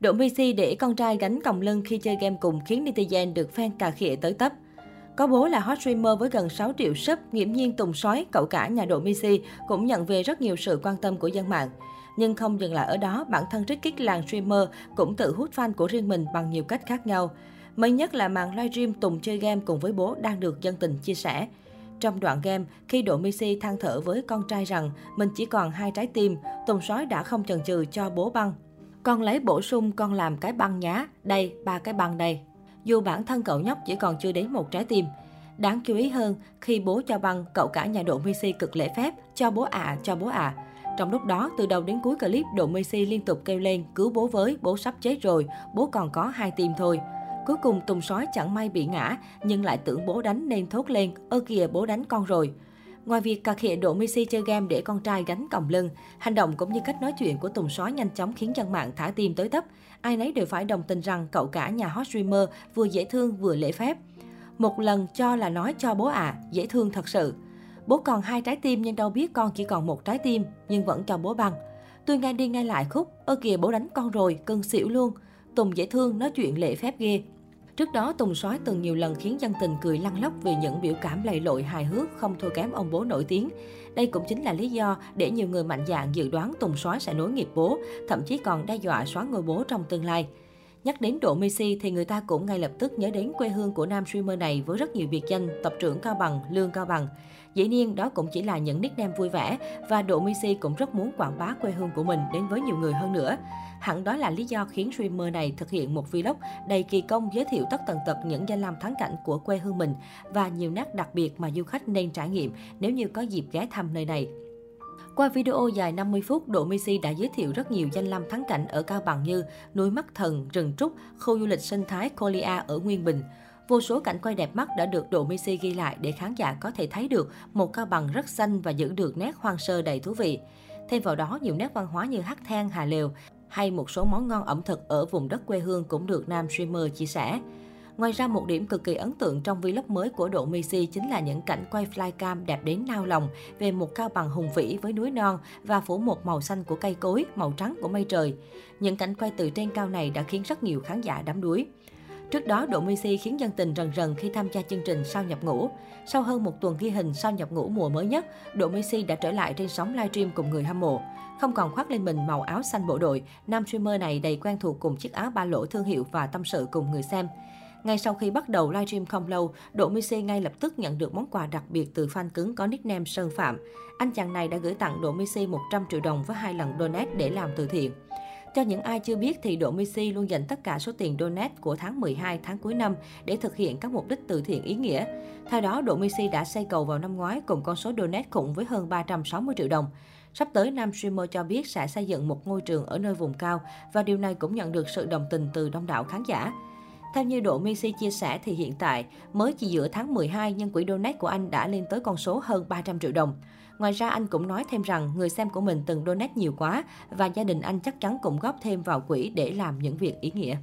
Độ Messi để con trai gánh còng lưng khi chơi game cùng khiến netizen được fan cà khịa tới tấp. Có bố là hot streamer với gần 6 triệu sub, nghiễm nhiên Tùng Sói, cậu cả nhà Độ Messi cũng nhận về rất nhiều sự quan tâm của dân mạng. Nhưng không dừng lại ở đó, bản thân trích Kích làng streamer cũng tự hút fan của riêng mình bằng nhiều cách khác nhau. Mới nhất là màn livestream Tùng chơi game cùng với bố đang được dân tình chia sẻ. Trong đoạn game, khi Độ Messi than thở với con trai rằng mình chỉ còn hai trái tim, Tùng Sói đã không chần chừ cho bố băng. Con lấy bổ sung con làm cái băng nhá, đây, ba cái băng đây. Dù bản thân cậu nhóc chỉ còn chưa đến một trái tim. Đáng chú ý hơn, khi bố cho băng, cậu cả nhà Độ Messi cực lễ phép, cho bố ạ, à, cho bố ạ. À. Trong lúc đó, từ đầu đến cuối clip, Độ Messi liên tục kêu lên, cứu bố với, bố sắp chết rồi, bố còn có hai tim thôi. Cuối cùng Tùng sói chẳng may bị ngã, nhưng lại tưởng bố đánh nên thốt lên, ơ kìa bố đánh con rồi. Ngoài việc cà khịa độ Messi chơi game để con trai gánh còng lưng, hành động cũng như cách nói chuyện của Tùng Sói nhanh chóng khiến dân mạng thả tim tới tấp. Ai nấy đều phải đồng tình rằng cậu cả nhà hot streamer vừa dễ thương vừa lễ phép. Một lần cho là nói cho bố ạ, à, dễ thương thật sự. Bố còn hai trái tim nhưng đâu biết con chỉ còn một trái tim, nhưng vẫn cho bố bằng Tôi ngay đi ngay lại khúc, ơ kìa bố đánh con rồi, cưng xỉu luôn. Tùng dễ thương, nói chuyện lễ phép ghê. Trước đó, Tùng Soái từng nhiều lần khiến dân tình cười lăn lóc vì những biểu cảm lầy lội hài hước không thua kém ông bố nổi tiếng. Đây cũng chính là lý do để nhiều người mạnh dạn dự đoán Tùng Soái sẽ nối nghiệp bố, thậm chí còn đe dọa xóa ngôi bố trong tương lai. Nhắc đến Độ Messi thì người ta cũng ngay lập tức nhớ đến quê hương của nam streamer này với rất nhiều biệt danh tập trưởng Cao Bằng, Lương Cao Bằng. Dĩ nhiên đó cũng chỉ là những nickname vui vẻ và Độ Messi cũng rất muốn quảng bá quê hương của mình đến với nhiều người hơn nữa. Hẳn đó là lý do khiến streamer này thực hiện một vlog đầy kỳ công giới thiệu tất tần tật những danh lam thắng cảnh của quê hương mình và nhiều nét đặc biệt mà du khách nên trải nghiệm nếu như có dịp ghé thăm nơi này. Qua video dài 50 phút, Độ Messi đã giới thiệu rất nhiều danh lam thắng cảnh ở Cao Bằng như núi Mắt Thần, rừng Trúc, khu du lịch sinh thái Colia ở Nguyên Bình. Vô số cảnh quay đẹp mắt đã được Độ Messi ghi lại để khán giả có thể thấy được một Cao Bằng rất xanh và giữ được nét hoang sơ đầy thú vị. Thêm vào đó, nhiều nét văn hóa như hát then, hà lều hay một số món ngon ẩm thực ở vùng đất quê hương cũng được nam streamer chia sẻ. Ngoài ra, một điểm cực kỳ ấn tượng trong vlog mới của Độ Messi chính là những cảnh quay flycam đẹp đến nao lòng về một cao bằng hùng vĩ với núi non và phủ một màu xanh của cây cối, màu trắng của mây trời. Những cảnh quay từ trên cao này đã khiến rất nhiều khán giả đắm đuối. Trước đó, Độ Messi khiến dân tình rần rần khi tham gia chương trình Sao nhập ngũ. Sau hơn một tuần ghi hình Sao nhập ngũ mùa mới nhất, Độ Messi đã trở lại trên sóng livestream cùng người hâm mộ. Không còn khoác lên mình màu áo xanh bộ đội, nam streamer này đầy quen thuộc cùng chiếc áo ba lỗ thương hiệu và tâm sự cùng người xem. Ngay sau khi bắt đầu livestream không lâu, Độ Messi ngay lập tức nhận được món quà đặc biệt từ fan cứng có nickname Sơn Phạm. Anh chàng này đã gửi tặng Độ Messi 100 triệu đồng với hai lần donate để làm từ thiện. Cho những ai chưa biết thì Độ Messi luôn dành tất cả số tiền donate của tháng 12 tháng cuối năm để thực hiện các mục đích từ thiện ý nghĩa. Theo đó, Độ Messi đã xây cầu vào năm ngoái cùng con số donate khủng với hơn 360 triệu đồng. Sắp tới, nam streamer cho biết sẽ xây dựng một ngôi trường ở nơi vùng cao và điều này cũng nhận được sự đồng tình từ đông đảo khán giả. Theo như Độ Messi chia sẻ thì hiện tại, mới chỉ giữa tháng 12 nhưng quỹ donate của anh đã lên tới con số hơn 300 triệu đồng. Ngoài ra anh cũng nói thêm rằng người xem của mình từng donate nhiều quá và gia đình anh chắc chắn cũng góp thêm vào quỹ để làm những việc ý nghĩa.